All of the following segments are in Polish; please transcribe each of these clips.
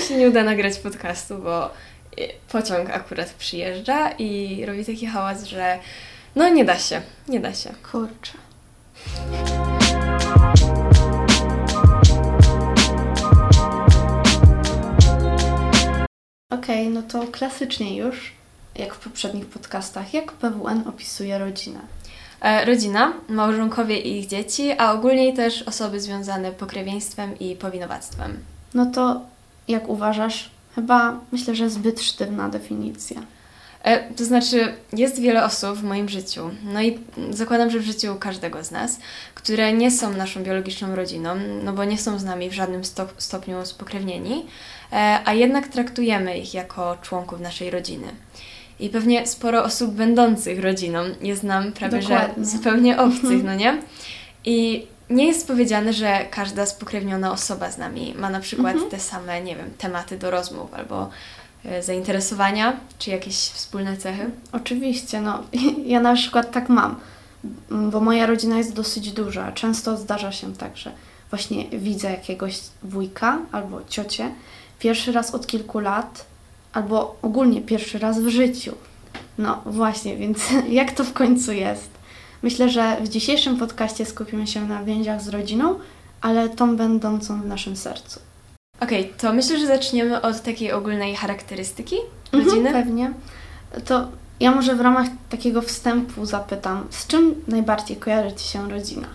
mi się nie uda nagrać podcastu, bo y, pociąg akurat przyjeżdża i robi taki hałas, że no nie da się, nie da się. Kurczę. Okej, no to klasycznie już, jak w poprzednich podcastach, jak PWN opisuje rodzinę? E, rodzina, małżonkowie i ich dzieci, a ogólnie też osoby związane pokrewieństwem i powinowactwem. No to jak uważasz? Chyba myślę, że zbyt sztywna definicja. E, to znaczy, jest wiele osób w moim życiu, no i zakładam, że w życiu każdego z nas, które nie są naszą biologiczną rodziną, no bo nie są z nami w żadnym stop, stopniu spokrewnieni, e, a jednak traktujemy ich jako członków naszej rodziny. I pewnie sporo osób będących rodziną jest nam prawie Dokładnie. że zupełnie obcych, Mhm. no nie? I nie jest powiedziane, że każda spokrewniona osoba z nami ma na przykład Mhm. te same, nie wiem, tematy do rozmów albo e, zainteresowania, czy jakieś wspólne cechy. Oczywiście, no ja na przykład tak mam, bo moja rodzina jest dosyć duża. Często zdarza się tak, że właśnie widzę jakiegoś wujka albo ciocię pierwszy raz od kilku lat, albo ogólnie pierwszy raz w życiu. No właśnie, więc jak to w końcu jest? Myślę, że w dzisiejszym podcaście skupimy się na więziach z rodziną, ale tą będącą w naszym sercu. Okej, to myślę, że zaczniemy od takiej ogólnej charakterystyki Mhm, rodziny. pewnie. To ja może w ramach takiego wstępu zapytam, z czym najbardziej kojarzy Ci się rodzina?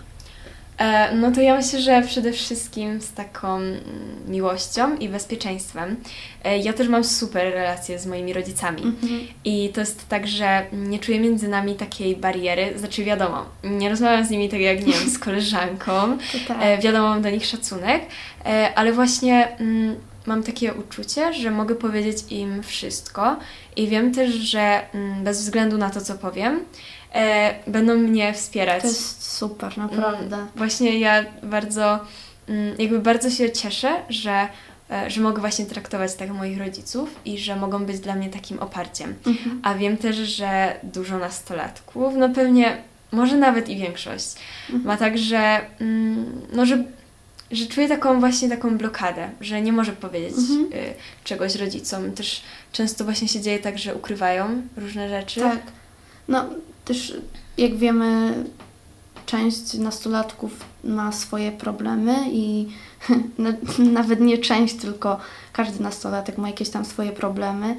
E, no to ja myślę, że przede wszystkim z taką miłością i bezpieczeństwem. E, ja też mam super relacje z moimi rodzicami. Mhm. I to jest tak, że nie czuję między nami takiej bariery. Znaczy, wiadomo, nie rozmawiam z nimi tak jak, nie wiem, z koleżanką. To tak. E, wiadomo, mam do nich szacunek, e, ale właśnie mm, mam takie uczucie, że mogę powiedzieć im wszystko i wiem też, że mm, bez względu na to, co powiem, e, będą mnie wspierać. To jest super, naprawdę. Mm, Właśnie ja bardzo, mm, jakby bardzo się cieszę, że, e, że mogę właśnie traktować tak moich rodziców i że mogą być dla mnie takim oparciem. Mhm. A wiem też, że dużo nastolatków, no pewnie, może nawet i większość, Mhm. ma tak, że, mm, no, że, że czuje taką właśnie taką blokadę, że nie może powiedzieć Mhm. y, czegoś rodzicom. Też często właśnie się dzieje tak, że ukrywają różne rzeczy. Tak. No też jak wiemy, część nastolatków ma swoje problemy i na- nawet nie część, tylko każdy nastolatek ma jakieś tam swoje problemy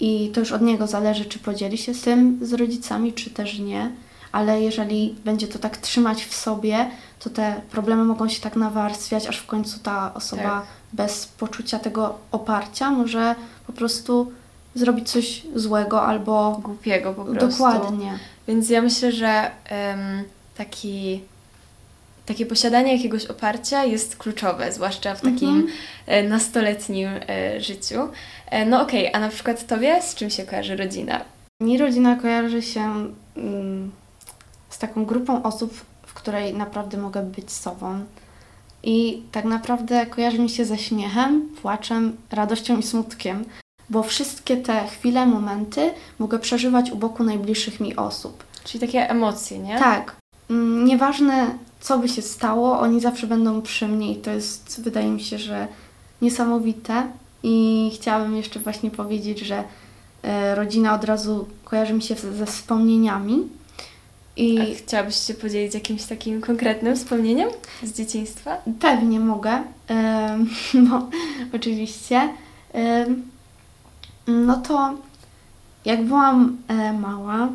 i to już od niego zależy, czy podzieli się z tym z rodzicami, czy też nie. Ale jeżeli będzie to tak trzymać w sobie, to te problemy mogą się tak nawarstwiać, aż w końcu ta osoba Tak. bez poczucia tego oparcia może po prostu zrobić coś złego albo Głupiego po prostu. Dokładnie. Więc ja myślę, że em, taki, takie posiadanie jakiegoś oparcia jest kluczowe, zwłaszcza w takim Mhm. e, nastoletnim e, życiu. E, no okej, a na przykład Tobie z czym się kojarzy rodzina? Mi rodzina kojarzy się mm, z taką grupą osób, w której naprawdę mogę być sobą. I tak naprawdę kojarzy mi się ze śmiechem, płaczem, radością i smutkiem, bo wszystkie te chwile, momenty mogę przeżywać u boku najbliższych mi osób. Czyli takie emocje, nie? Tak, mm, nieważne co by się stało, oni zawsze będą przy mnie i to jest, wydaje mi się, że niesamowite. I chciałabym jeszcze właśnie powiedzieć, że e, rodzina od razu kojarzy mi się ze wspomnieniami. I A chciałabyś się podzielić jakimś takim konkretnym wspomnieniem z dzieciństwa? pewnie mogę, no oczywiście. No to jak byłam e, mała,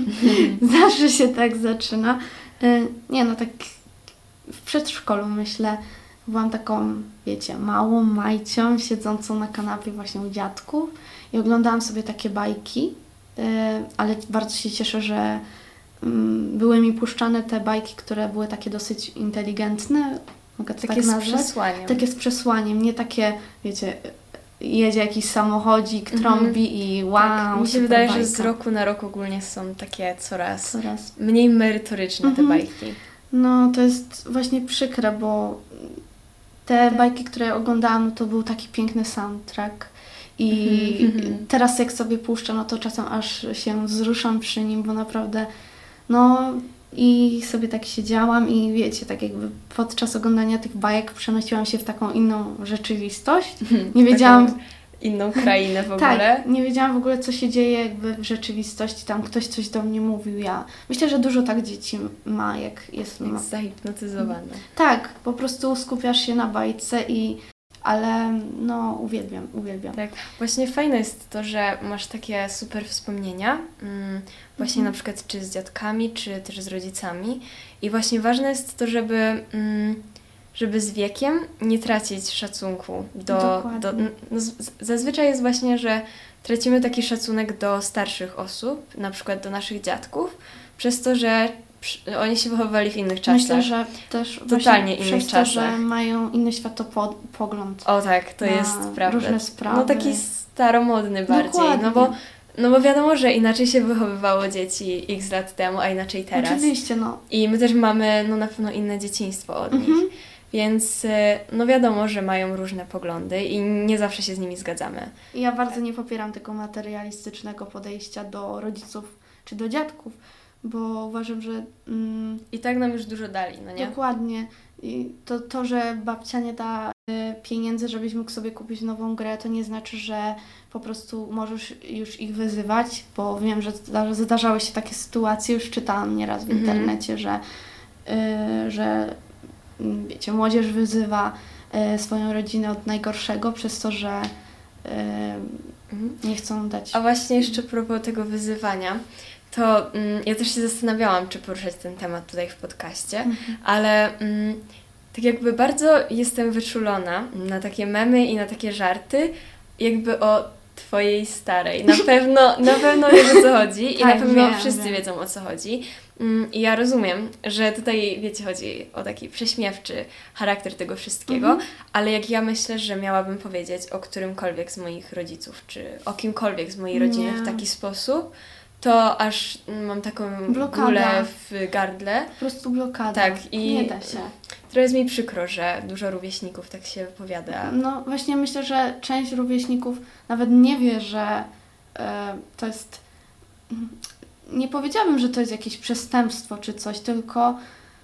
zawsze się tak zaczyna. E, Nie no, tak w przedszkolu myślę, byłam taką, wiecie, małą majcią siedzącą na kanapie właśnie u dziadków i oglądałam sobie takie bajki, e, ale bardzo się cieszę, że mm, były mi puszczane te bajki, które były takie dosyć inteligentne, mogę to Takie tak z przesłaniem. Takie z przesłaniem, nie takie, wiecie, jedzie jakiś samochodzik, Mhm. trąbi i wow, tak, mi się wydaje, że bajka. z roku na rok ogólnie są takie coraz Coraz. mniej merytoryczne te Mhm. bajki. No, to jest właśnie przykre, bo te bajki, które oglądałam, no to był taki piękny soundtrack. I Mhm. teraz jak sobie puszczę, no to czasem aż się wzruszam przy nim, bo naprawdę, no, I sobie tak siedziałam i wiecie, tak jakby podczas oglądania tych bajek przenosiłam się w taką inną rzeczywistość. Nie wiedziałam, Taką inną krainę w ogóle. tak, nie wiedziałam w ogóle, co się dzieje jakby w rzeczywistości. Tam ktoś coś do mnie mówił. Ja myślę, że dużo tak dzieci ma, jak jest. Ma. Jak zahipnotyzowana. Tak, po prostu skupiasz się na bajce i. Ale no, uwielbiam, uwielbiam. Tak, właśnie fajne jest to, że masz takie super wspomnienia, mm, właśnie Mhm. na przykład czy z dziadkami, czy też z rodzicami. I właśnie ważne jest to, żeby, mm, żeby z wiekiem nie tracić szacunku do. Dokładnie. do no, zazwyczaj jest właśnie, że tracimy taki szacunek do starszych osób, na przykład do naszych dziadków, przez to, że oni się wychowywali w innych czasach. Myślę, że też Totalnie innych to, że czasach. mają inny światopogląd. O tak, to jest prawda. różne sprawy. No taki staromodny bardziej, Dokładnie. no bo, no bo wiadomo, że inaczej się wychowywało dzieci x lat temu, a inaczej teraz. Oczywiście, no. I my też mamy no na pewno inne dzieciństwo od Mhm. nich. Więc y, no wiadomo, że mają różne poglądy i nie zawsze się z nimi zgadzamy. Ja bardzo nie popieram tego materialistycznego podejścia do rodziców czy do dziadków, bo uważam, że mm, I tak nam już dużo dali, no nie? dokładnie i to, to, że babcia nie da y, pieniędzy, żebyś mógł sobie kupić nową grę, to nie znaczy, że po prostu możesz już ich wyzywać, bo wiem, że zda- zdarzały się takie sytuacje, już czytałam nieraz w Mhm. internecie, że, y, że mm, wiecie, młodzież wyzywa y, swoją rodzinę od najgorszego przez to, że. Nie chcą dać. A właśnie jeszcze propos tego wyzywania, to mm, ja też się zastanawiałam, czy poruszać ten temat tutaj w podcaście, Mhm. ale mm, tak jakby bardzo jestem wyczulona na takie memy i na takie żarty, jakby o twojej starej. Na pewno, na pewno wiesz o co chodzi i Tak, na pewno wiem, wszyscy wiem. wiedzą o co chodzi. Mm, I ja rozumiem, że tutaj, wiecie, chodzi o taki prześmiewczy charakter tego wszystkiego, Mhm. ale jak ja myślę, że miałabym powiedzieć o którymkolwiek z moich rodziców, czy o kimkolwiek z mojej rodziny Nie. w taki sposób, to aż mam taką Blokada. w gardle. Po prostu blokada. Tak, i- Nie da się. Trochę jest mi przykro, że dużo rówieśników tak się wypowiada. No właśnie myślę, że część rówieśników nawet nie wie, że e, to jest. Nie powiedziałabym, że to jest jakieś przestępstwo czy coś, tylko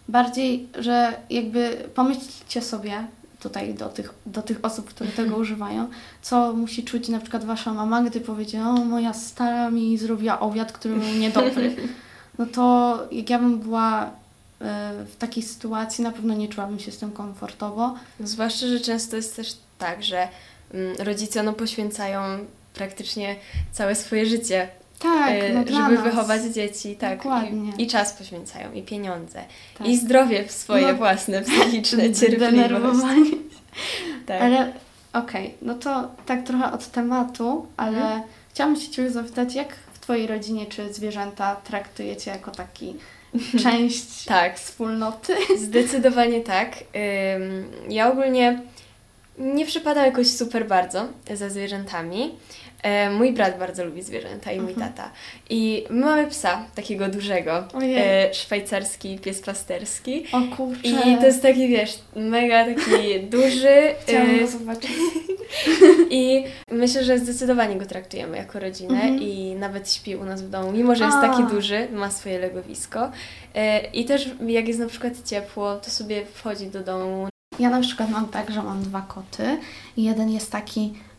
bardziej, że jakby pomyślcie sobie tutaj do tych, do tych osób, które tego używają, co musi czuć na przykład wasza mama, gdy powiedzie, o moja stara mi zrobiła obiad, który był niedobry. No to jak ja bym była w takiej sytuacji, na pewno nie czułabym się z tym komfortowo. Zwłaszcza, że często jest też tak, że mm, rodzice no, poświęcają praktycznie całe swoje życie, Tak, e, no żeby nas. wychować dzieci, tak. Dokładnie. I, I czas poświęcają, i pieniądze, Tak. i zdrowie swoje No. własne, psychiczne, cierpliwość. Tak. Ale okej, no to tak trochę od tematu, ale Mhm. chciałam się Ciebie zapytać, jak w Twojej rodzinie czy zwierzęta traktujecie jako taki część tak, wspólnoty? Zdecydowanie tak. Ja ogólnie nie przypadam jakoś super bardzo za zwierzętami. E, Mój brat bardzo lubi zwierzęta i mój Mhm. tata. I my mamy psa, takiego dużego, e, szwajcarski pies pasterski. O kurczę. I to jest taki, wiesz, mega taki duży. Chciałam e, go zobaczyć. I myślę, że zdecydowanie go traktujemy jako rodzinę Mhm. i nawet śpi u nas w domu, mimo że jest A. taki duży, ma swoje legowisko. E, I też jak jest na przykład ciepło, to sobie wchodzi do domu. Ja na przykład mam tak, że mam dwa koty. Jeden jest taki e,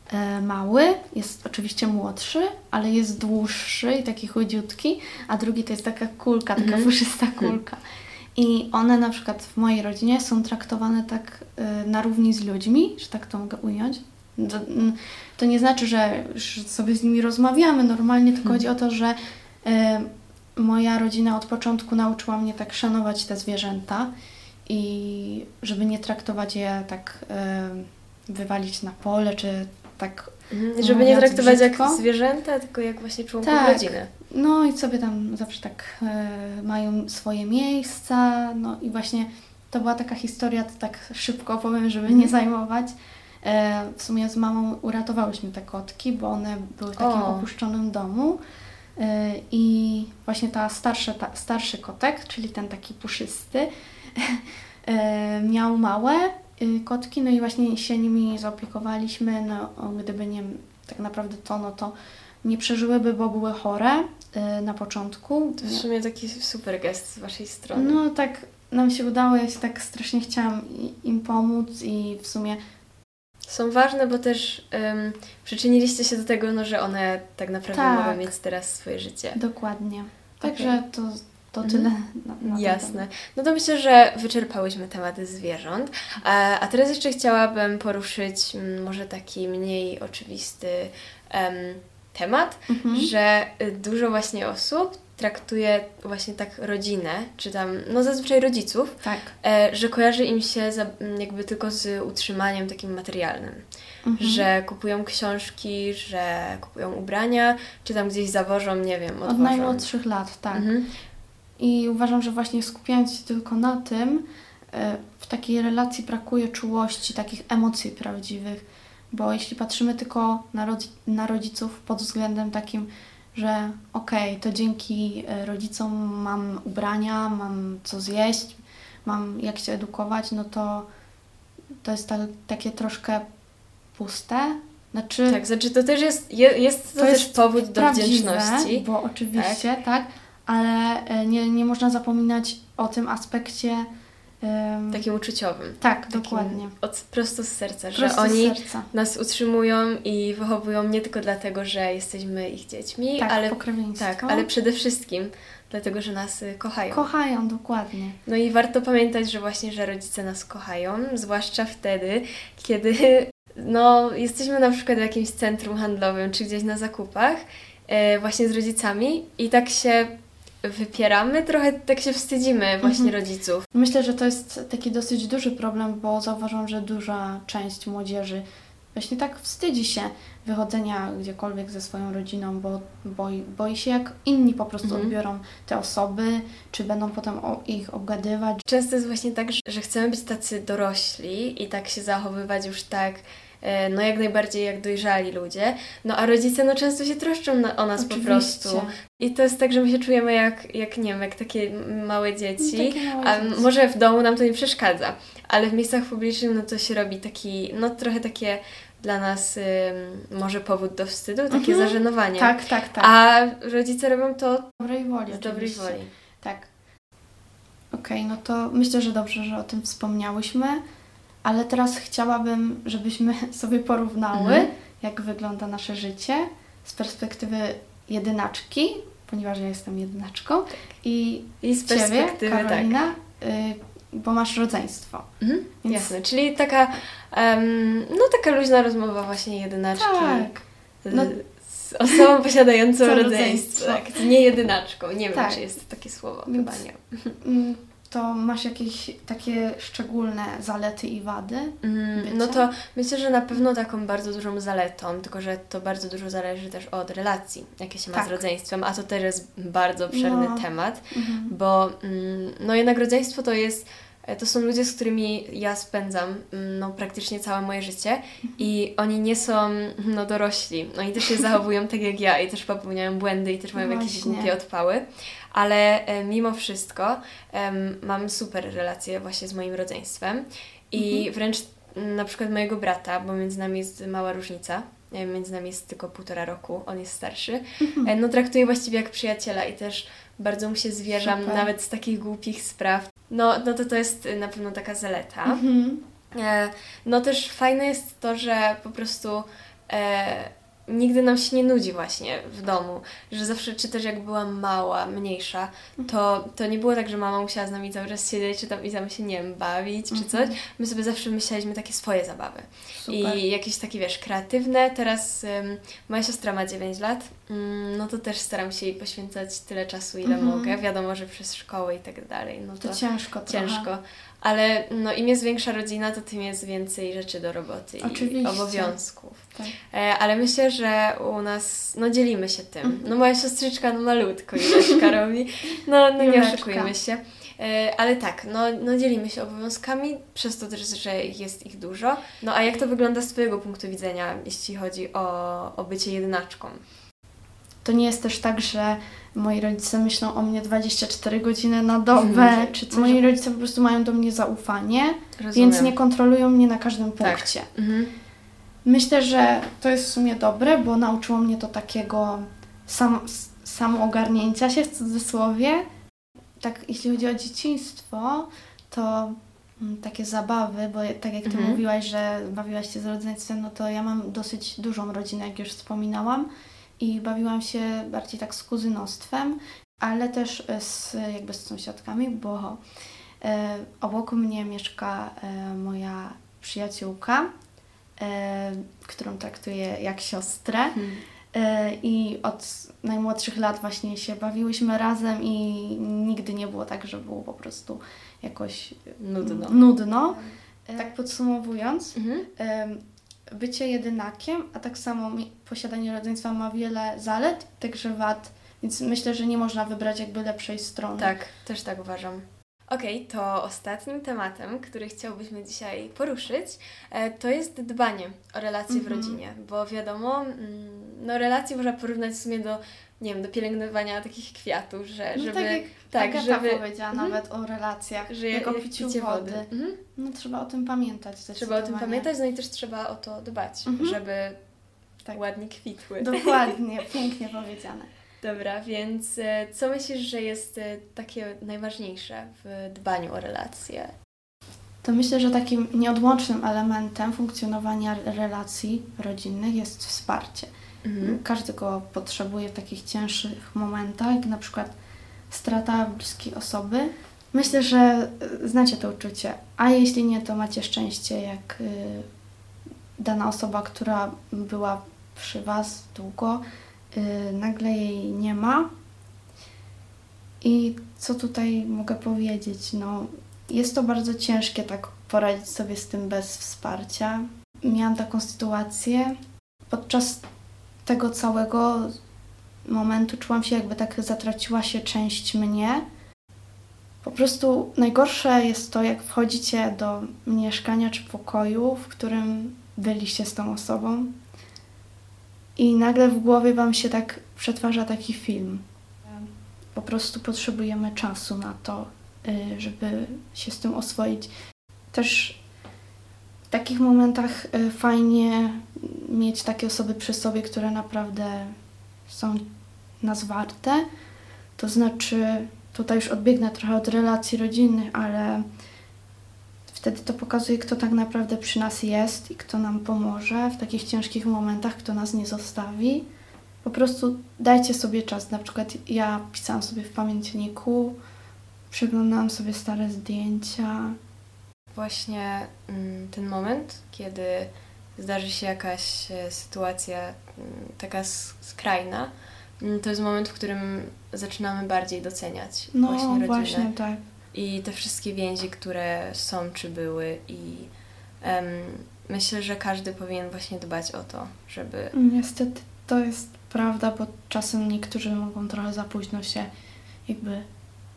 mały, jest oczywiście młodszy, ale jest dłuższy i taki chudziutki, a drugi to jest taka kulka, taka puszysta kulka. I one na przykład w mojej rodzinie są traktowane tak e, na równi z ludźmi, że tak to mogę ująć. To, mm, to nie znaczy, że sobie z nimi rozmawiamy normalnie, tylko Mhm. chodzi o to, że e, moja rodzina od początku nauczyła mnie tak szanować te zwierzęta i żeby nie traktować je tak, e, wywalić na pole, czy tak, Mhm. Żeby nie traktować brzydko. jak zwierzęta, tylko jak właśnie członków Tak. rodziny. no i sobie tam zawsze tak e, mają swoje miejsca, no i właśnie to była taka historia, to tak szybko opowiem, żeby nie zajmować. E, w sumie z mamą uratowałyśmy te kotki, bo one były w takim O. opuszczonym domu. E, I właśnie ta starszy, ta starszy kotek, czyli ten taki puszysty, e, miał małe kotki, no i właśnie się nimi zaopiekowaliśmy. No, gdyby nie tak naprawdę to, no to nie przeżyłyby, bo były chore y, na początku. To w sumie taki super gest z Waszej strony. No tak nam się udało, ja się tak strasznie chciałam im pomóc i w sumie Są ważne, bo też przyczyniliście się do tego, no, że one tak naprawdę Tak. mogą mieć teraz swoje życie. dokładnie. Także to, to Mhm. tyle. Na, na Jasne. No to myślę, że wyczerpałyśmy tematy zwierząt. A, a teraz jeszcze chciałabym poruszyć mm, może taki mniej oczywisty em, temat, Mhm. że y, dużo właśnie osób traktuje właśnie tak rodzinę, czy tam, no zazwyczaj rodziców, Tak. e, że kojarzy im się za, m, jakby tylko z utrzymaniem takim materialnym. Mhm. Że kupują książki, że kupują ubrania, czy tam gdzieś zawożą, nie wiem, Od odwożą. najmłodszych lat, tak. Mhm. I uważam, że właśnie skupiając się tylko na tym, e, w takiej relacji brakuje czułości, takich emocji prawdziwych. Bo jeśli patrzymy tylko na, rodzi- na rodziców pod względem takim, że okej, to dzięki e, rodzicom mam ubrania, mam co zjeść, mam jak się edukować, no to to jest tak, takie troszkę puste. Znaczy, Tak, znaczy to też jest, je, jest to, To też jest powód do wdzięczności. bo oczywiście, tak, ale e, nie, nie można zapominać o tym aspekcie. em, Takim uczuciowym. tak, Takim dokładnie. Od, prosto z serca, Prosto że oni serca. nas utrzymują i wychowują nie tylko dlatego, że jesteśmy ich dziećmi, Tak, ale, tak, ale przede wszystkim dlatego, że nas y, kochają. Kochają, dokładnie. No i warto pamiętać, że właśnie, że rodzice nas kochają, zwłaszcza wtedy, kiedy no, jesteśmy na przykład w jakimś centrum handlowym czy gdzieś na zakupach e, właśnie z rodzicami i tak się wypieramy, trochę tak się wstydzimy właśnie Mhm. rodziców. Myślę, że to jest taki dosyć duży problem, bo zauważam, że duża część młodzieży właśnie tak wstydzi się wychodzenia gdziekolwiek ze swoją rodziną, bo boi, boi się, jak inni po prostu Mhm. odbiorą te osoby, czy będą potem o, ich obgadywać. Często jest właśnie tak, że- chcemy być tacy dorośli i tak się zachowywać już tak, no jak najbardziej jak dojrzali ludzie, no a rodzice no często się troszczą na, o nas po prostu. I to jest tak, że my się czujemy jak, jak nie wiem, jak takie małe dzieci. Takie małe A dzieci. może w domu nam to nie przeszkadza, ale w miejscach publicznych no to się robi taki, no trochę takie dla nas ym, może powód do wstydu, takie Mhm. zażenowanie. Tak, tak, tak. A rodzice robią to z dobrej woli. z dobrej oczywiście. woli. Tak. Okej, no to myślę, że dobrze, że o tym wspomniałyśmy, ale teraz chciałabym, żebyśmy sobie porównały, Mhm. jak wygląda nasze życie z perspektywy jedynaczki, ponieważ ja jestem jedynaczką, i I z Ciebie, perspektywy, tak. Karolina, y, bo masz rodzeństwo. Mhm, Więc- Jasne, czyli taka, em, no taka luźna rozmowa właśnie jedynaczki Tak. z, No- z osobą posiadającą rodzeństwo. rodzeństwo. Tak, nie jedynaczką, nie wiem Tak. czy jest takie słowo, Więc- chyba nie. To masz jakieś takie szczególne zalety i wady? Mm? No to myślę, że na pewno taką bardzo dużą zaletą, tylko że to bardzo dużo zależy też od relacji, jakie się ma Tak. z rodzeństwem, a to też jest bardzo obszerny No. temat, Mhm. bo mm, no jednak rodzeństwo to jest, to są ludzie, z którymi ja spędzam mm, no, praktycznie całe moje życie i oni nie są no, dorośli, oni też się zachowują tak jak ja i też popełniają błędy i też mają jakieś Właśnie. głupie odpały, ale e, mimo wszystko em, mam super relacje właśnie z moim rodzeństwem i Mhm. wręcz m, na przykład mojego brata, bo między nami jest mała różnica, e, między nami jest tylko półtora roku, on jest starszy, Mhm. e, no traktuję właściwie jak przyjaciela i też bardzo mu się zwierzam, Super. nawet z takich głupich spraw. No, no to to jest na pewno taka zaleta. Mhm. E, No też fajne jest to, że po prostu e, nigdy nam się nie nudzi właśnie w domu, że zawsze, czy też jak byłam mała, mniejsza, to, to nie było tak, że mama musiała z nami cały czas siedzieć, czy tam i tam się, nie wiem, bawić, czy coś. My sobie zawsze myśleliśmy takie swoje zabawy. Super. I jakieś takie, wiesz, kreatywne. Teraz ym, moja siostra ma 9 lat, ym, no to też staram się jej poświęcać tyle czasu, ile Mhm. mogę. Wiadomo, że przez szkołę i tak dalej, no To to, ciężko trochę. ciężko. Ale no, im jest większa rodzina, to tym jest więcej rzeczy do roboty i Oczywiście. obowiązków. Tak. E, ale myślę, że u nas, no dzielimy się tym. Mhm. No moja siostrzyczka, no malutko Juleczka robi, no, no nie oszukujmy się. E, ale tak, no, no dzielimy się obowiązkami, przez to też, że jest ich dużo. No a jak to wygląda z Twojego punktu widzenia, jeśli chodzi o, o bycie jedynaczką? To nie jest też tak, że moi rodzice myślą o mnie 24 godziny na dobę, Mhm. czy. Moi rodzice po prostu mają do mnie zaufanie, Rozumiem. więc nie kontrolują mnie na każdym Tak. punkcie. Mhm. Myślę, że to jest w sumie dobre, bo nauczyło mnie to takiego sam, samoogarnięcia się w cudzysłowie. Tak, jeśli chodzi o dzieciństwo, to mm, takie zabawy, bo tak jak Ty Mhm. mówiłaś, że bawiłaś się z rodzeństwem, no to ja mam dosyć dużą rodzinę, jak już wspominałam i bawiłam się bardziej tak z kuzynostwem, ale też e, z, jakby z sąsiadkami, bo e, obok mnie mieszka e, moja przyjaciółka, którą traktuję jak siostrę. Hmm. E, I od najmłodszych lat właśnie się bawiłyśmy razem i nigdy nie było tak, że było po prostu jakoś Nudno. nudno. E, Tak podsumowując, Mhm. bycie jedynakiem, a tak samo posiadanie rodzeństwa ma wiele zalet, także wad, więc myślę, że nie można wybrać jakby lepszej strony. Tak, też tak uważam. Okej, to ostatnim tematem, który chciałbyśmy dzisiaj poruszyć, e, to jest dbanie o relacje w Mhm. rodzinie, bo wiadomo, mm, no relacje można porównać w sumie do, nie wiem, do pielęgnowania takich kwiatów, że No żeby... tak jak tak, Agata żeby- powiedziała Mhm. nawet o relacjach, że jak o piciu picie wody. Mhm. No trzeba o tym pamiętać Trzeba o tym pamiętać, no i też trzeba o to dbać, Mhm. żeby Tak. ładnie kwitły. Dokładnie, pięknie powiedziane. Dobra, więc e, co myślisz, że jest e, takie najważniejsze w dbaniu o relacje? To myślę, że takim nieodłącznym elementem funkcjonowania relacji rodzinnych jest wsparcie. Mhm. Każdy go potrzebuje w takich cięższych momentach, jak na przykład strata bliskiej osoby. Myślę, że y, znacie to uczucie, a jeśli nie, to macie szczęście, jak dana osoba, która była przy Was długo, nagle jej nie ma. I co tutaj mogę powiedzieć? No, jest to bardzo ciężkie tak poradzić sobie z tym bez wsparcia. Miałam taką sytuację podczas tego całego momentu czułam się, jakby tak zatraciła się część mnie. Po prostu najgorsze jest to, jak wchodzicie do mieszkania czy pokoju, w którym byliście z tą osobą i nagle w głowie Wam się tak przetwarza taki film. Po prostu potrzebujemy czasu na to, y, żeby się z tym oswoić. Też w takich momentach y, fajnie mieć takie osoby przy sobie, które naprawdę są nas warte. To znaczy, tutaj już odbiegnę trochę od relacji rodzinnych, ale wtedy to pokazuje, kto tak naprawdę przy nas jest i kto nam pomoże w takich ciężkich momentach, kto nas nie zostawi. Po prostu dajcie sobie czas. Na przykład ja pisałam sobie w pamiętniku, przeglądałam sobie stare zdjęcia. Właśnie mm, ten moment, kiedy zdarzy się jakaś e, sytuacja mm, taka skrajna, mm, to jest moment, w którym zaczynamy bardziej doceniać No właśnie rodzinę właśnie tak. I te wszystkie więzi, które są czy były i em, myślę, że każdy powinien właśnie dbać o to, żeby Niestety to jest prawda, bo czasem niektórzy mogą trochę za późno się jakby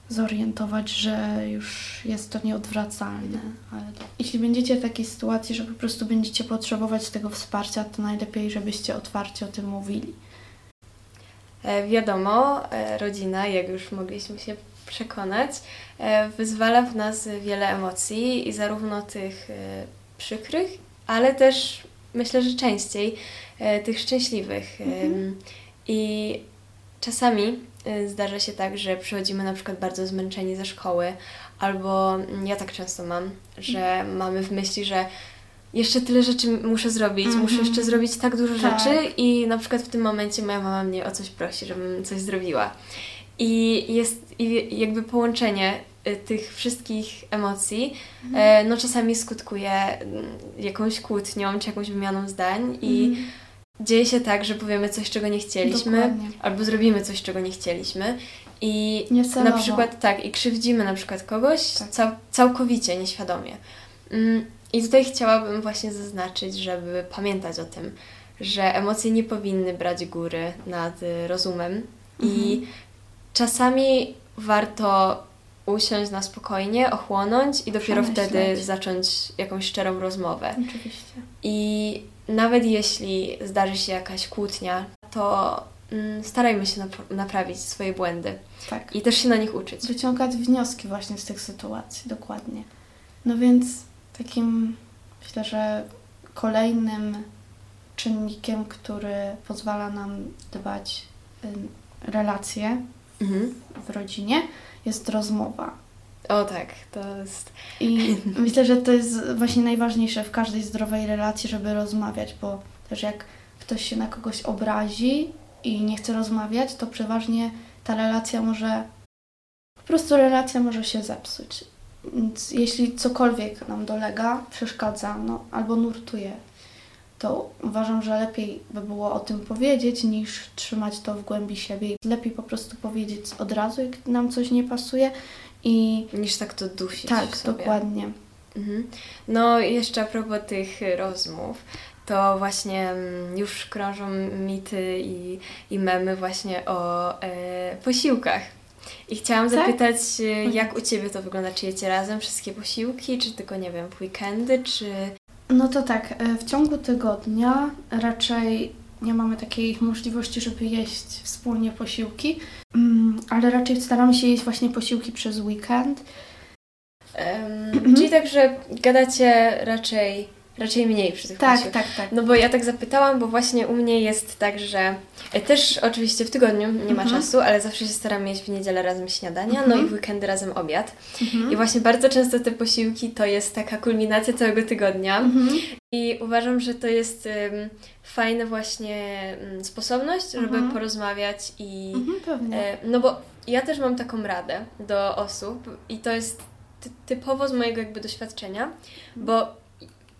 zorientować, że już jest to nieodwracalne. Ale to, jeśli będziecie w takiej sytuacji, że po prostu będziecie potrzebować tego wsparcia, to najlepiej, żebyście otwarcie o tym mówili. E, Wiadomo, e, rodzina, jak już mogliśmy się przekonać, e, wyzwala w nas wiele emocji i zarówno tych e, przykrych, ale też myślę, że częściej e, tych szczęśliwych. Em, I czasami zdarza się tak, że przychodzimy na przykład bardzo zmęczeni ze szkoły, albo ja tak często mam, że mamy w myśli, że jeszcze tyle rzeczy muszę zrobić, Mhm. muszę jeszcze zrobić tak dużo Tak. rzeczy i na przykład w tym momencie moja mama mnie o coś prosi, żebym coś zrobiła. I jest i jakby połączenie y, tych wszystkich emocji, e, no czasami skutkuje mm, jakąś kłótnią czy jakąś wymianą zdań i Mhm. dzieje się tak, że powiemy coś, czego nie chcieliśmy, Dokładnie. albo zrobimy coś, czego nie chcieliśmy i Niecelowo. na przykład tak, i krzywdzimy na przykład kogoś Tak. cał, całkowicie, nieświadomie. Mm, I tutaj chciałabym właśnie zaznaczyć, żeby pamiętać o tym, że emocje nie powinny brać góry nad y, rozumem i Mhm. Czasami warto usiąść na spokojnie, ochłonąć i dopiero Przemyśleć. wtedy zacząć jakąś szczerą rozmowę. Oczywiście. I nawet jeśli zdarzy się jakaś kłótnia, to mm, starajmy się nap- naprawić swoje błędy Tak. i też się na nich uczyć. wyciągać wnioski właśnie z tych sytuacji, dokładnie. No więc takim, myślę, że kolejnym czynnikiem, który pozwala nam dbać y, relacje Mhm. w rodzinie, jest rozmowa. O tak, to jest... I myślę, że to jest właśnie najważniejsze w każdej zdrowej relacji, żeby rozmawiać, bo też jak ktoś się na kogoś obrazi i nie chce rozmawiać, to przeważnie ta relacja może, po prostu relacja może się zepsuć. Więc jeśli cokolwiek nam dolega, przeszkadza, no, albo nurtuje, to uważam, że lepiej by było o tym powiedzieć, niż trzymać to w głębi siebie. Lepiej po prostu powiedzieć od razu, jak nam coś nie pasuje i Niż tak to dusić tak, dokładnie. Mhm. No i jeszcze a propos tych rozmów, to właśnie mm, już krążą mity i, i memy właśnie o e, posiłkach. I chciałam Tak? zapytać, e, jak u Ciebie to wygląda? Czy jecie razem wszystkie posiłki, czy tylko, nie wiem, w weekendy, czy... No to tak, e, w ciągu tygodnia raczej nie mamy takiej możliwości, żeby jeść wspólnie posiłki, Mm, ale raczej staramy się jeść właśnie posiłki przez weekend. Mhm. Czyli tak, że gadacie raczej, raczej mniej przy tych Tak, tak, tak. No bo ja tak zapytałam, bo właśnie u mnie jest tak, że e, też oczywiście w tygodniu nie ma Mhm. czasu, ale zawsze się staram jeść w niedzielę razem śniadania, no Mhm. i w weekendy razem obiad. Mhm. I właśnie bardzo często te posiłki to jest taka kulminacja całego tygodnia. Mhm. I uważam, że to jest um, fajna właśnie um, sposobność, żeby Mhm. porozmawiać i... Mhm. E, no bo ja też mam taką radę do osób i to jest ty typowo z mojego jakby doświadczenia, bo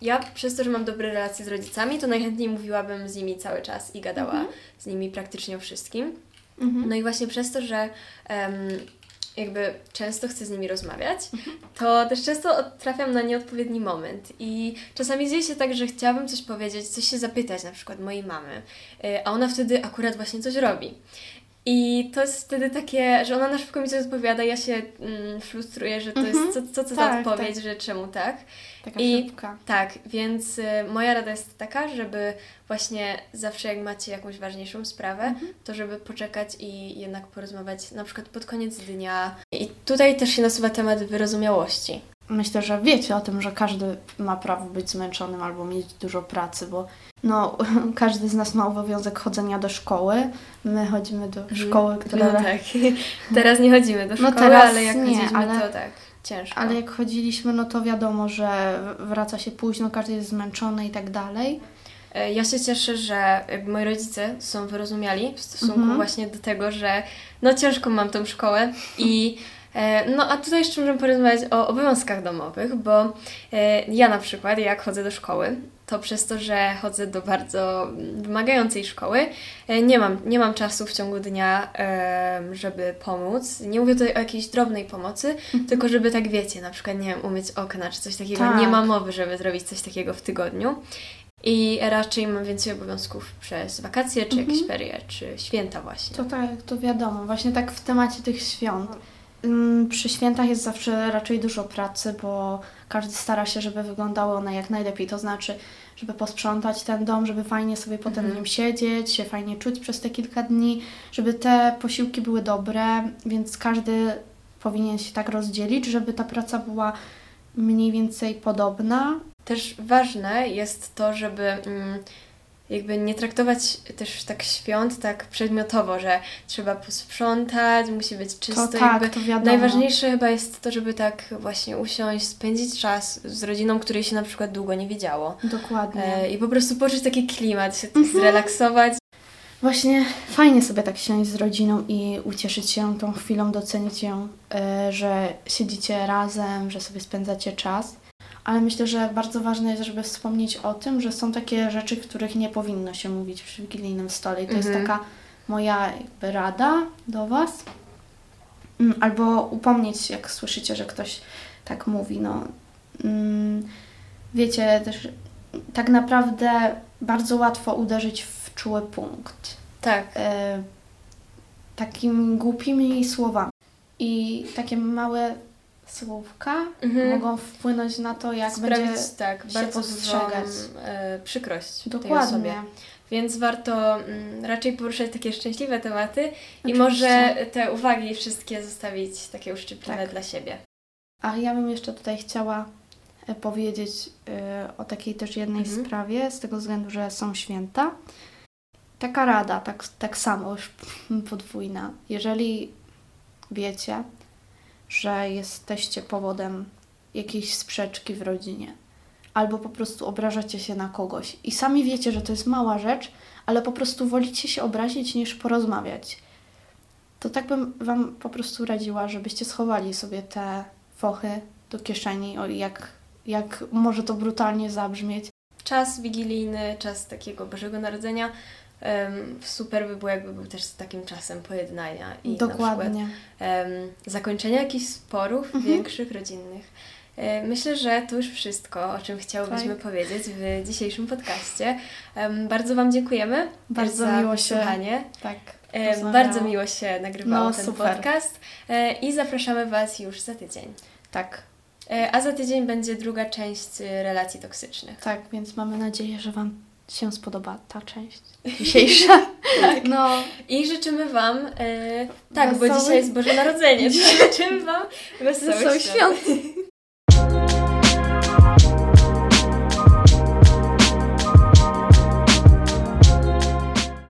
ja przez to, że mam dobre relacje z rodzicami, to najchętniej mówiłabym z nimi cały czas i gadała Mhm. z nimi praktycznie o wszystkim. Mhm. No i właśnie przez to, że em, jakby często chcę z nimi rozmawiać, Mhm. to też często trafiam na nieodpowiedni moment i czasami dzieje się tak, że chciałabym coś powiedzieć, coś się zapytać na przykład mojej mamy, y, a ona wtedy akurat właśnie coś robi. I to jest wtedy takie, że ona na szybko mi coś odpowiada, ja się mm, frustruję, że to Mhm. jest co, co to Tak, za odpowiedź, że czemu tak. Taka i- szybka. Tak, więc y, moja rada jest taka, żeby właśnie zawsze jak macie jakąś ważniejszą sprawę, Mhm. to żeby poczekać i jednak porozmawiać na przykład pod koniec dnia. I tutaj też się nasuwa temat wyrozumiałości. Myślę, że wiecie o tym, że każdy ma prawo być zmęczonym albo mieć dużo pracy, bo no, każdy z nas ma obowiązek chodzenia do szkoły. My chodzimy do szkoły, która... No tak. Teraz nie chodzimy do No szkoły, teraz ale jak nie, chodziliśmy, ale- to tak, ciężko. Ale jak chodziliśmy, no to wiadomo, że wraca się późno, każdy jest zmęczony i tak dalej. E, Ja się cieszę, że moi rodzice są wyrozumiali w stosunku Mhm. właśnie do tego, że no ciężko mam tą szkołę i no a tutaj jeszcze możemy porozmawiać o obowiązkach domowych, bo e, ja na przykład jak chodzę do szkoły, to przez to, że chodzę do bardzo wymagającej szkoły, e, nie mam, nie mam czasu w ciągu dnia, żeby pomóc. Nie mówię tutaj o jakiejś drobnej pomocy, tylko żeby tak wiecie, na przykład, nie wiem, umyć okna czy coś takiego. Tak. Nie ma mowy, żeby zrobić coś takiego w tygodniu. I raczej mam więcej obowiązków przez wakacje, czy jakieś ferie, czy święta właśnie. To tak, to wiadomo. Właśnie tak w temacie tych świąt. Ym, Przy świętach jest zawsze raczej dużo pracy, bo każdy stara się, żeby wyglądały one jak najlepiej. To znaczy, żeby posprzątać ten dom, żeby fajnie sobie potem w nim siedzieć, się fajnie czuć przez te kilka dni, żeby te posiłki były dobre, więc każdy powinien się tak rozdzielić, żeby ta praca była mniej więcej podobna. Też ważne jest to, żeby mm, jakby nie traktować też tak świąt tak przedmiotowo, że trzeba posprzątać, musi być czysto. To tak, to wiadomo. Najważniejsze chyba jest to, żeby tak właśnie usiąść, spędzić czas z rodziną, której się na przykład długo nie widziało. Dokładnie. E, I po prostu poczuć taki klimat, się Mhm. zrelaksować. Właśnie fajnie sobie tak siąść z rodziną i ucieszyć się tą chwilą, docenić ją, y, że siedzicie razem, że sobie spędzacie czas. Ale myślę, że bardzo ważne jest, żeby wspomnieć o tym, że są takie rzeczy, których nie powinno się mówić przy wigilijnym stole. I to Mhm. jest taka moja jakby rada do Was. Mm, Albo upomnieć, jak słyszycie, że ktoś tak mówi. No, mm, wiecie, też tak naprawdę bardzo łatwo uderzyć w czuły punkt Tak. e, takimi głupimi słowami. I takie małe słówka Mhm. mogą wpłynąć na to, jak Sprawić będzie tak, się bardzo dużą postrzegać. e, przykrość dokładnie. Więc warto mm, raczej poruszać takie szczęśliwe tematy i Oczywiście. może te uwagi wszystkie zostawić takie uszczypliwe Tak. dla siebie. A ja bym jeszcze tutaj chciała e, powiedzieć e, o takiej też jednej Mhm. sprawie, z tego względu, że są święta. Taka rada, tak, tak samo już podwójna. Jeżeli wiecie, że jesteście powodem jakiejś sprzeczki w rodzinie, albo po prostu obrażacie się na kogoś. I sami wiecie, że to jest mała rzecz, ale po prostu wolicie się obrazić niż porozmawiać, to tak bym Wam po prostu radziła, żebyście schowali sobie te fochy do kieszeni, o jak, jak może to brutalnie zabrzmieć. Czas wigilijny, czas takiego Bożego Narodzenia em, super by było, jakby był też takim czasem pojednania i na Dokładnie. przykład em, zakończenia jakichś sporów Mhm. większych, rodzinnych. E, Myślę, że to już wszystko, o czym chciałybyśmy Tak. powiedzieć w dzisiejszym podcaście. Bardzo Wam dziękujemy Bardzo za miło się- wysłuchanie. Tak. E, rozmawiało. Bardzo miło się nagrywało No, ten super. podcast e, i zapraszamy Was już za tydzień. Tak, E, A za tydzień będzie druga część e, relacji toksycznych. tak, więc mamy nadzieję, że Wam się spodoba ta część dzisiejsza. Tak. No, I życzymy Wam, e, tak, bo dzisiaj jest Boże Narodzenie, życzymy Wam wesołych wesołych świąt. świąt.